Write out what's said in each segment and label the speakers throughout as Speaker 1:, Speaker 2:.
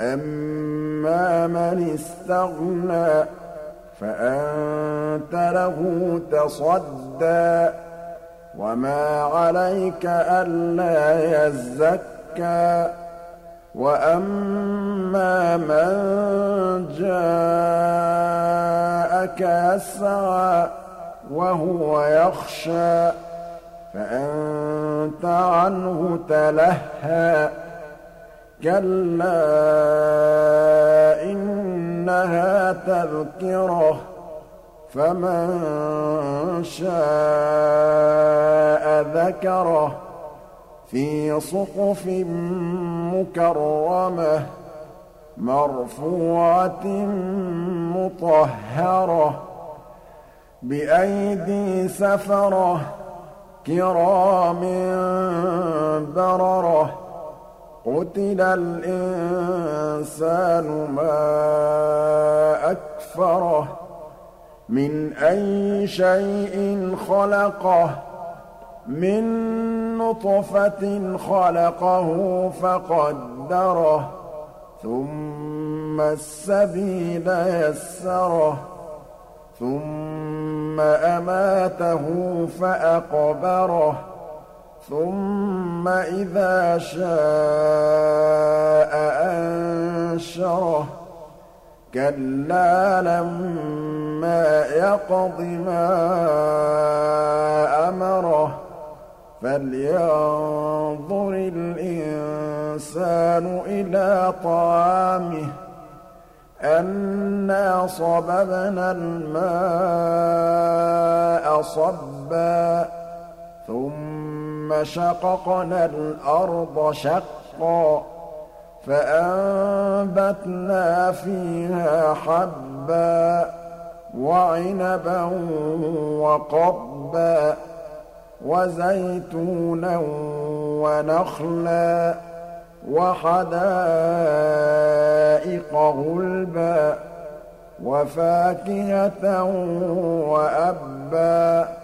Speaker 1: أَمَّا مَنِ اسْتَغْنَىٰ فَأَنتَ لَهُ تَصَدَّىٰ وَمَا عَلَيْكَ أَلَّا يَزَّكَّىٰ وَأَمَّا مَن جَاءَكَ يَسْعَىٰ وَهُوَ يَخْشَىٰ فَأَنتَ عَنْهُ تَلَهَّىٰ كَلَّا إِنَّهَا تَذْكِرَةٌ فَمَن شَاءَ ذَكَرَهُ فِي صُحُفٍ مُّكَرَّمَةٍ مَّرْفُوعَةٍ مُّطَهَّرَةٍ بِأَيْدِي سَفَرَةٍ كِرَامٍ بَرَرَةٍ قُتِلَ الْإِنسَانُ مَا أَكْفَرَهُ مِنْ أَيِّ شَيْءٍ خَلَقَهُ مِن نُّطْفَةٍ خَلَقَهُ فَقَدَّرَهُ ثُمَّ السَّبِيلَ يَسَّرَهُ ثُمَّ أَمَاتَهُ فَأَقْبَرَهُ ثُمَّ إِذَا شَاءَ أَنشَرَهُ. كَلَّا لَمَّا يَقْضِ مَا أَمَرَهُ. فَلْيَنظُرِ الْإِنسَانُ إِلَىٰ طَعَامِهِ. أَنَّا صَبَبْنَا الْمَاءَ صَبًّا ثُمَّ ثُمَّ شَقَقْنَا الْأَرْضَ شَقًّا فَأَنبَتْنَا فِيهَا حَبًّا وَعِنَبًا وَقَضْبًا وَزَيْتُونًا وَنَخْلًا وَحَدَائِقَ غُلْبًا وَفَاكِهَةً وَأَبًّا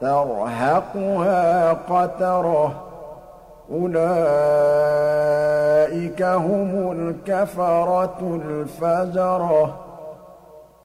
Speaker 1: تَرْهَقُهَا قَتَرَةٌ. أُولَٰئِكَ هُمُ الْكَفَرَةُ الْفَجَرَةُ.